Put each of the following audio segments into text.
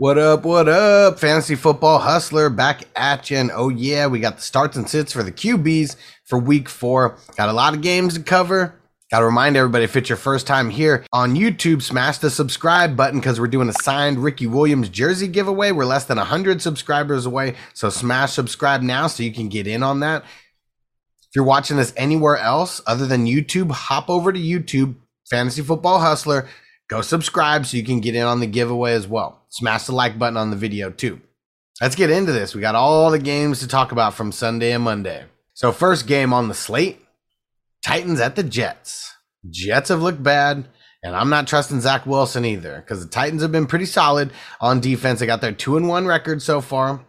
What up, what up? Fantasy Football Hustler back at you. And oh, yeah, we got the starts and sits for the QBs for week four. Got a lot of games to cover. Got to remind everybody if it's your first time here on YouTube, smash the subscribe button because we're doing a signed Ricky Williams jersey giveaway. We're less than 100 subscribers away. So smash subscribe now so you can get in on that. If you're watching this anywhere else other than YouTube, hop over to YouTube, Fantasy Football Hustler. Go subscribe so you can get in on the giveaway as well. Smash the like button on the video too. Let's get into this. We got all the games to talk about from Sunday and Monday. So, first game on the slate Titans at the Jets. Jets have looked bad, and I'm not trusting Zach Wilson either because the Titans have been pretty solid on defense. They got their two and one record so far.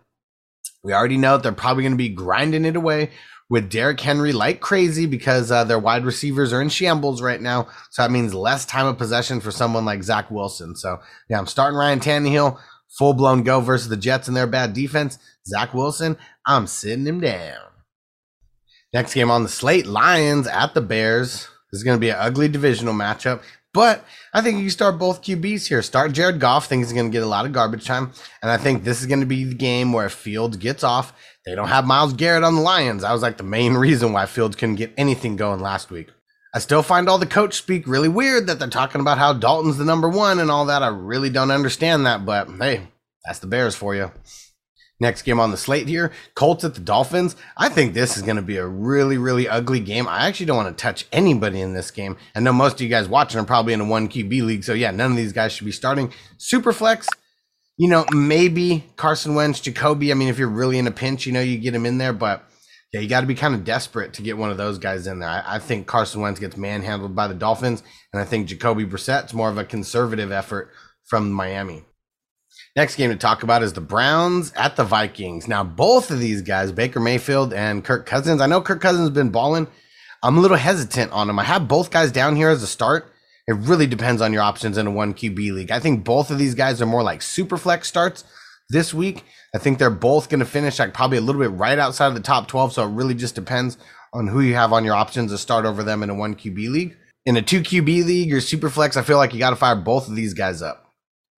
We already know that they're probably going to be grinding it away with Derrick Henry like crazy because uh, their wide receivers are in shambles right now. So that means less time of possession for someone like Zach Wilson. So yeah, I'm starting Ryan Tannehill, full blown go versus the Jets and their bad defense. Zach Wilson, I'm sitting him down. Next game on the slate, Lions at the Bears. This is going to be an ugly divisional matchup. But I think you start both QBs here. Start Jared Goff. Think he's going to get a lot of garbage time. And I think this is going to be the game where Fields gets off. They don't have Myles Garrett on the Lions. I was like the main reason why Fields couldn't get anything going last week. I still find all the coach speak really weird that they're talking about how Dalton's the number one and all that. I really don't understand that, but hey, that's the Bears for you. Next game on the slate here Colts at the Dolphins. I think this is going to be a really, really ugly game. I actually don't want to touch anybody in this game. I know most of you guys watching are probably in a one QB league. So, yeah, none of these guys should be starting. Superflex, you know, maybe Carson Wentz, Jacoby. I mean, if you're really in a pinch, you know, you get him in there. But yeah, you got to be kind of desperate to get one of those guys in there. I, I, think Carson Wentz gets manhandled by the Dolphins. And I think Jacoby Brissett's more of a conservative effort from Miami. Next game to talk about is the Browns at the Vikings. Now, both of these guys, Baker Mayfield and Kirk Cousins, I know Kirk Cousins has been balling. I'm a little hesitant on him. I have both guys down here as a start. It really depends on your options in a one QB league. I think both of these guys are more like super flex starts this week. I think they're both going to finish like probably a little bit right outside of the top 12. So it really just depends on who you have on your options to start over them in a one QB league. In a two QB league or super flex, I feel like you got to fire both of these guys up.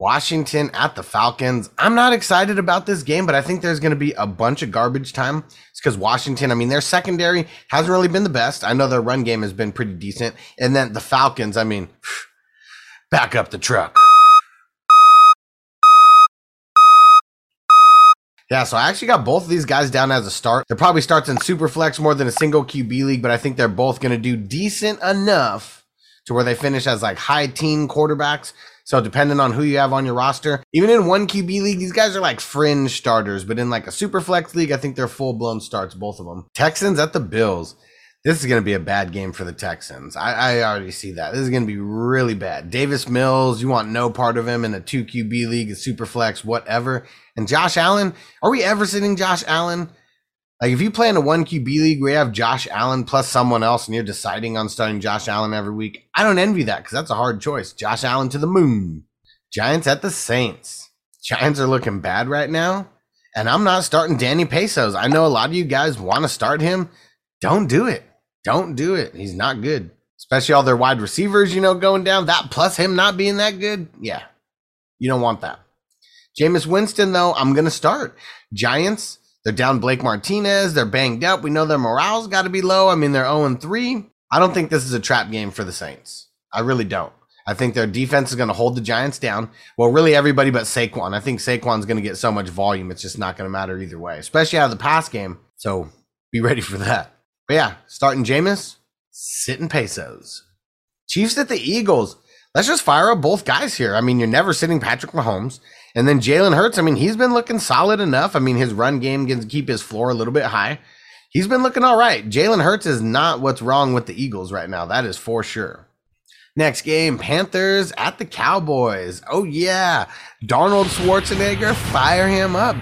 Washington at the Falcons. I'm not excited about this game, but I think there's going to be a bunch of garbage time. It's because Washington, I mean, their secondary hasn't really been the best. I know their run game has been pretty decent. And then the Falcons, I mean, back up the truck. Yeah, so I actually got both of these guys down as a start. There probably starts in super flex more than a single QB league, but I think they're both going to do decent enough to where they finish as like high teen quarterbacks. So depending on who you have on your roster, even in one QB league, these guys are like fringe starters. But in like a super flex league, I think they're full blown starts, both of them. Texans at the Bills. This is going to be a bad game for the Texans. I, I already see that. This is going to be really bad. Davis Mills, you want no part of him in a two QB league, a super flex, whatever. And Josh Allen, are we ever sitting Josh Allen? Like if you play in a one QB league where you have Josh Allen plus someone else and you're deciding on starting Josh Allen every week, I don't envy that because that's a hard choice. Josh Allen to the moon. Giants at the Saints. Giants are looking bad right now. And I'm not starting Danny Pesos. I know a lot of you guys want to start him. Don't do it. Don't do it. He's not good. Especially all their wide receivers, you know, going down. That plus him not being that good. Yeah. You don't want that. Jameis Winston, though, I'm going to start. Giants, they're down Blake Martinez. They're banged up. We know their morale's got to be low. I mean, they're 0 3. I don't think this is a trap game for the Saints. I really don't. I think their defense is going to hold the Giants down. Well, really everybody but Saquon. I think Saquon's going to get so much volume, it's just not going to matter either way, especially out of the pass game. So be ready for that. But yeah, starting Jameis, sitting pesos. Chiefs at the Eagles. Let's just fire up both guys here. I mean, you're never sitting Patrick Mahomes, And then Jalen Hurts, I mean, he's been looking solid enough. I mean, his run game can keep his floor a little bit high. He's been looking all right. Jalen Hurts is not what's wrong with the Eagles right now. That is for sure. Next game, Panthers at the Cowboys. Oh, yeah. Darnold Schwarzenegger, fire him up.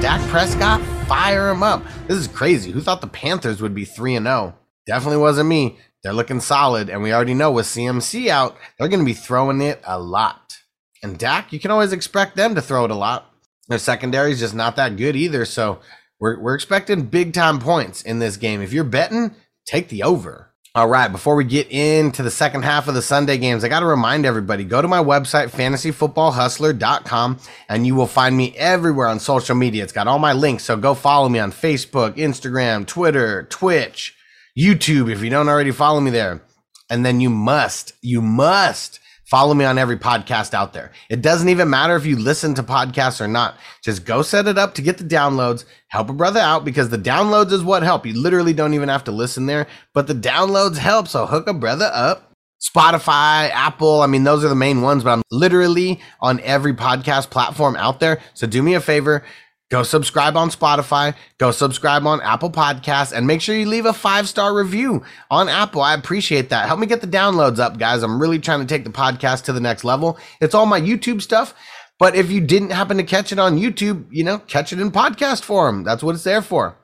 Dak Prescott, fire him up. This is crazy. Who thought the Panthers would be 3 and 0? Definitely wasn't me. They're looking solid, and we already know with CMC out, they're going to be throwing it a lot. And Dak, you can always expect them to throw it a lot. Their secondary is just not that good either, so we're, we're expecting big time points in this game. If you're betting, take the over. All right, before we get into the second half of the Sunday games, I got to remind everybody go to my website, fantasyfootballhustler.com, and you will find me everywhere on social media. It's got all my links, so go follow me on Facebook, Instagram, Twitter, Twitch, YouTube if you don't already follow me there. And then you must, you must follow me on every podcast out there. It doesn't even matter if you listen to podcasts or not. Just go set it up to get the downloads, help a brother out because the downloads is what help. You literally don't even have to listen there, but the downloads help. So hook a brother up. Spotify, Apple, I mean, those are the main ones, but I'm literally on every podcast platform out there. So do me a favor, Go subscribe on Spotify, go subscribe on Apple Podcasts, and make sure you leave a five star review on Apple. I appreciate that. Help me get the downloads up, guys. I'm really trying to take the podcast to the next level. It's all my YouTube stuff. But if you didn't happen to catch it on YouTube, you know, catch it in podcast form. That's what it's there for.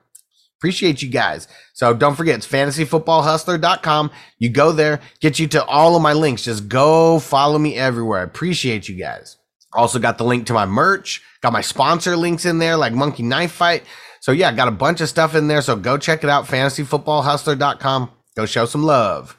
Appreciate you guys. So don't forget, it's fantasyfootballhustler.com. You go there, get you to all of my links. Just go follow me everywhere. I appreciate you guys. Also got the link to my merch, got my sponsor links in there, like Monkey Knife Fight. So yeah, got a bunch of stuff in there. So go check it out, fantasyfootballhustler.com. Go show some love.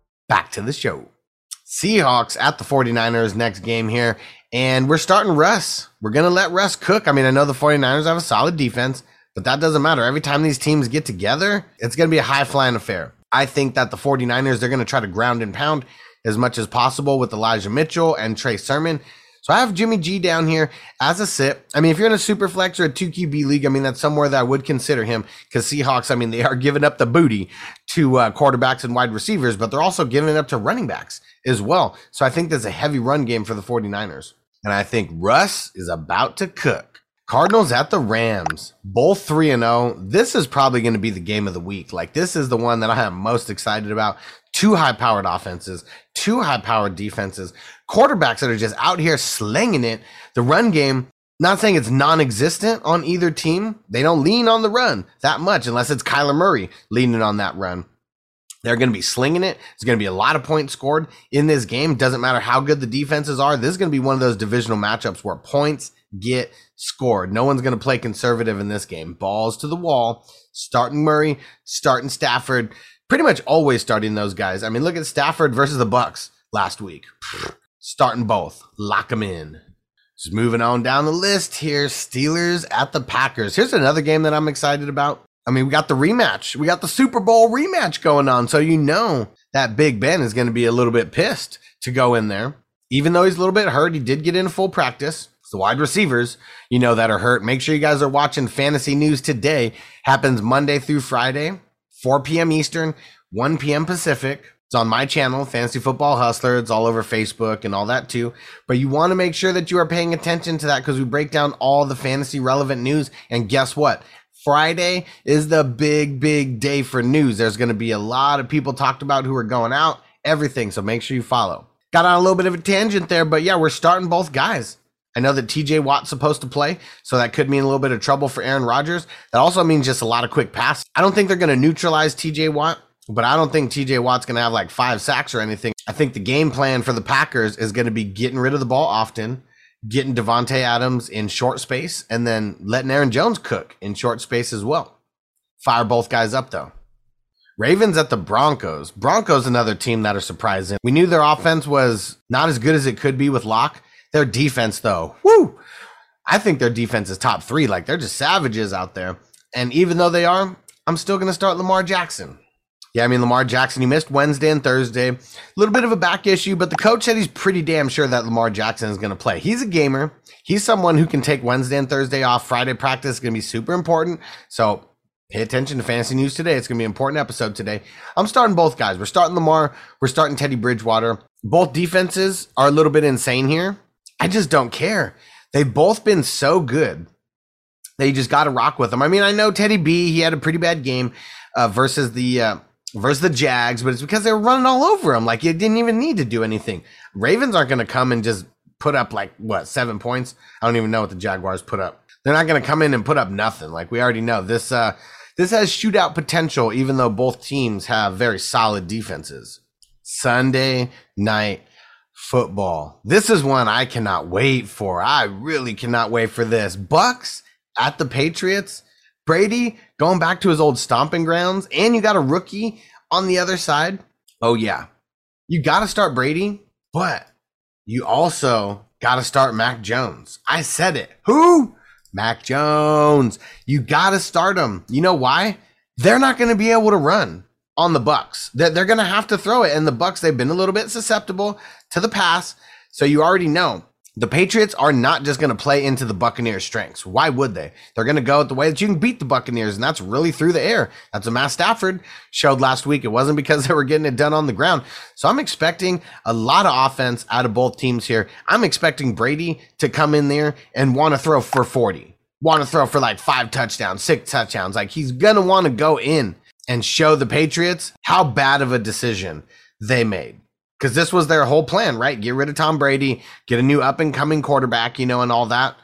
Back to the show. Seahawks at the 49ers next game here. And we're starting Russ. We're going to let Russ cook. I mean, I know the 49ers have a solid defense, but that doesn't matter. Every time these teams get together, it's going to be a high flying affair. I think that the 49ers, they're going to try to ground and pound as much as possible with Elijah Mitchell and Trey Sermon. So I have Jimmy G down here as a sit. I mean, if you're in a super flex or a 2 QB league, I mean, that's somewhere that I would consider him because Seahawks, I mean, they are giving up the booty to uh, quarterbacks and wide receivers, but they're also giving it up to running backs as well. So I think there's a heavy run game for the 49ers. And I think Russ is about to cook. Cardinals at the Rams, both 3 and 0. This is probably going to be the game of the week. Like this is the one that I am most excited about. Two high-powered offenses, two high-powered defenses, quarterbacks that are just out here slinging it. The run game, not saying it's non-existent on either team. They don't lean on the run that much unless it's Kyler Murray leaning on that run. They're going to be slinging it. There's going to be a lot of points scored in this game. Doesn't matter how good the defenses are. This is going to be one of those divisional matchups where points get scored. No one's going to play conservative in this game. Balls to the wall. Starting Murray, starting Stafford. Pretty much always starting those guys. I mean, look at Stafford versus the Bucs last week. Starting both. Lock them in. Just moving on down the list here. Steelers at the Packers. Here's another game that I'm excited about. I mean, we got the rematch. We got the Super Bowl rematch going on. So you know that Big Ben is going to be a little bit pissed to go in there. Even though he's a little bit hurt, he did get in full practice. The wide receivers, you know, that are hurt. Make sure you guys are watching fantasy news today. Happens Monday through Friday, 4 p.m. Eastern, 1 p.m. Pacific. It's on my channel, Fantasy Football Hustler. It's all over Facebook and all that too. But you want to make sure that you are paying attention to that because we break down all the fantasy relevant news. And guess what? Friday is the big, big day for news. There's going to be a lot of people talked about who are going out, everything. So make sure you follow. Got on a little bit of a tangent there, but yeah, we're starting both guys. I know that TJ Watt's supposed to play, so that could mean a little bit of trouble for Aaron Rodgers. That also means just a lot of quick passes. I don't think they're going to neutralize TJ Watt, but I don't think TJ Watt's going to have like five sacks or anything. I think the game plan for the Packers is going to be getting rid of the ball often, getting Davante Adams in short space, and then letting Aaron Jones cook in short space as well. Fire both guys up though. Ravens at the Broncos. Broncos another team that are surprising. We knew their offense was not as good as it could be with Lock. Their defense, though, whoo! I think their defense is top three. Like they're just savages out there. And even though they are, I'm still going to start Lamar Jackson. Yeah, I mean, Lamar Jackson, he missed Wednesday and Thursday. A little bit of a back issue, but the coach said he's pretty damn sure that Lamar Jackson is going to play. He's a gamer. He's someone who can take Wednesday and Thursday off. Friday practice is going to be super important. So pay attention to fantasy news today. It's going to be an important episode today. I'm starting both guys. We're starting Lamar. We're starting Teddy Bridgewater. Both defenses are a little bit insane here. I just don't care. They've both been so good you just got to rock with them. I mean, I know Teddy B, he had a pretty bad game uh, versus the uh, versus the Jags, but it's because they were running all over him. Like you didn't even need to do anything. Ravens aren't going to come and just put up like what seven points. I don't even know what the Jaguars put up. They're not going to come in and put up nothing. Like we already know this. Uh, this has shootout potential, even though both teams have very solid defenses. Sunday night football. This is one I cannot wait for. I really cannot wait for this. Bucs at the Patriots. Brady going back to his old stomping grounds, and you got a rookie on the other side. Oh, yeah. You got to start Brady, but you also got to start Mac Jones. I said it. Who? Mac Jones. You got to start him. You know why? They're not going to be able to run on the Bucs. They're, they're going to have to throw it. And the Bucs, they've been a little bit susceptible to the pass. So you already know the Patriots are not just going to play into the Buccaneers' strengths. Why would they? They're going to go the way that you can beat the Buccaneers, and that's really through the air. That's what Matt Stafford showed last week. It wasn't because they were getting it done on the ground. So I'm expecting a lot of offense out of both teams here. I'm expecting Brady to come in there and want to throw for 40, want to throw for like five touchdowns, six touchdowns. Like he's going to want to go in and show the Patriots how bad of a decision they made because this was their whole plan, right? Get rid of Tom Brady, get a new up and coming quarterback, you know, and all that.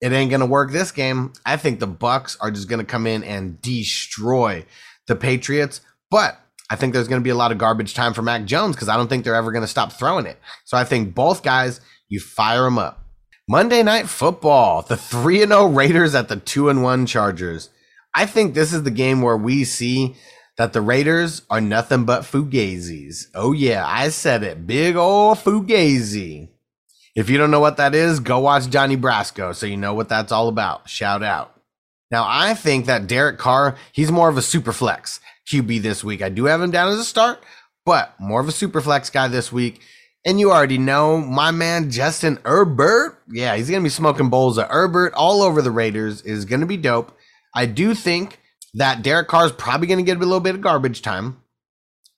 It ain't gonna work this game. I think the Bucs are just gonna come in and destroy the Patriots, but I think there's gonna be a lot of garbage time for Mac Jones because I don't think they're ever gonna stop throwing it. So I think both guys, you fire them up. Monday Night Football, the three and zero Raiders at the two and one Chargers. I think this is the game where we see that the Raiders are nothing but fugazis. Oh yeah, I said it. Big old fugazi. If you don't know what that is, go watch Johnny Brasco so you know what that's all about. Shout out. Now, I think that Derek Carr, he's more of a super flex QB this week. I do have him down as a start, but more of a super flex guy this week. And you already know my man Justin Herbert. Yeah, he's going to be smoking bowls of Herbert all over the Raiders. Is going to be dope. I do think that Derek Carr is probably going to get a little bit of garbage time,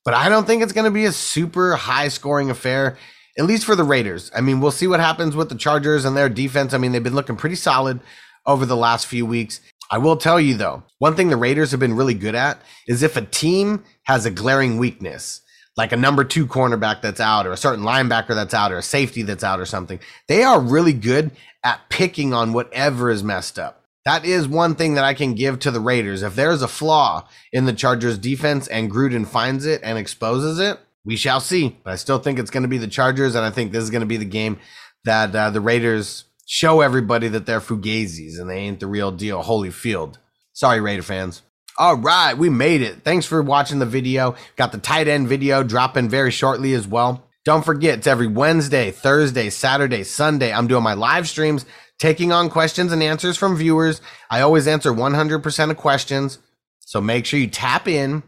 but I don't think it's going to be a super high scoring affair, at least for the Raiders. I mean, we'll see what happens with the Chargers and their defense. I mean, they've been looking pretty solid over the last few weeks. I will tell you though, one thing the Raiders have been really good at is if a team has a glaring weakness, like a number two cornerback that's out, or a certain linebacker that's out, or a safety that's out, or something, they are really good at picking on whatever is messed up. That is one thing that I can give to the Raiders. If there's a flaw in the Chargers defense and Gruden finds it and exposes it, we shall see. But I still think it's going to be the Chargers, and I think this is going to be the game that uh, the Raiders show everybody that they're fugazis and they ain't the real deal. Holyfield. Sorry, Raider fans. All right, we made it. Thanks for watching the video. Got the tight end video dropping very shortly as well. Don't forget, it's every Wednesday, Thursday, Saturday, Sunday. I'm doing my live streams taking on questions and answers from viewers. I always answer 100% of questions. So make sure you tap in.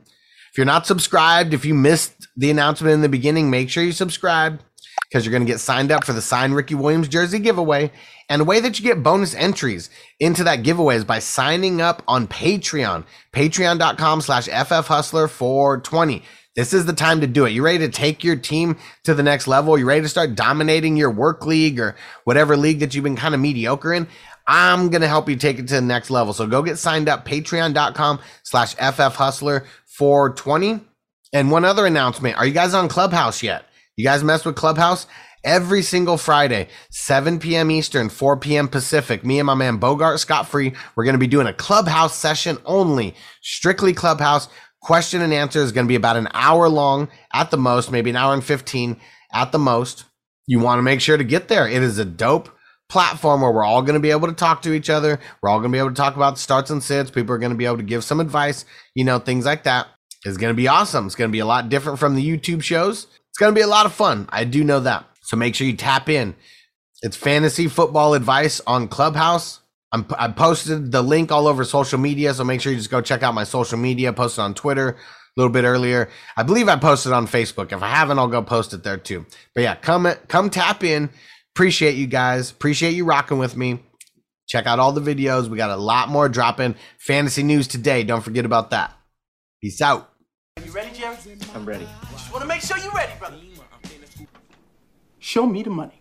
If you're not subscribed, if you missed the announcement in the beginning, make sure you subscribe because you're going to get signed up for the signed Ricky Williams jersey giveaway. And the way that you get bonus entries into that giveaway is by signing up on Patreon, patreon.com slash ffhustler 420. This is the time to do it. You ready to take your team to the next level? You ready to start dominating your work league or whatever league that you've been kind of mediocre in? I'm going to help you take it to the next level. So go get signed up, patreon.com slash ffhustler 420. And one other announcement. Are you guys on Clubhouse yet? You guys mess with Clubhouse? Every single Friday, 7 p.m. Eastern, 4 p.m. Pacific, me and my man Bogart Scott Free, we're going to be doing a Clubhouse session only, strictly Clubhouse. Question and answer is going to be about an hour long at the most, maybe an hour and 15 at the most. You want to make sure to get there. It is a dope platform where we're all going to be able to talk to each other. We're all going to be able to talk about starts and sits. People are going to be able to give some advice, you know, things like that. It's going to be awesome. It's going to be a lot different from the YouTube shows. It's going to be a lot of fun. I do know that. So make sure you tap in. It's fantasy football advice on Clubhouse. I'm, I posted the link all over social media. So make sure you just go check out my social media, posted on Twitter a little bit earlier. I believe I posted on Facebook. If I haven't, I'll go post it there too. But yeah, come, come tap in. Appreciate you guys. Appreciate you rocking with me. Check out all the videos. We got a lot more dropping fantasy news today. Don't forget about that. Peace out. Are you ready, Jerry? I'm ready. Just want to make sure you're ready, brother. Show me the money.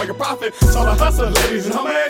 Make a profit. So I hustle, ladies and homies.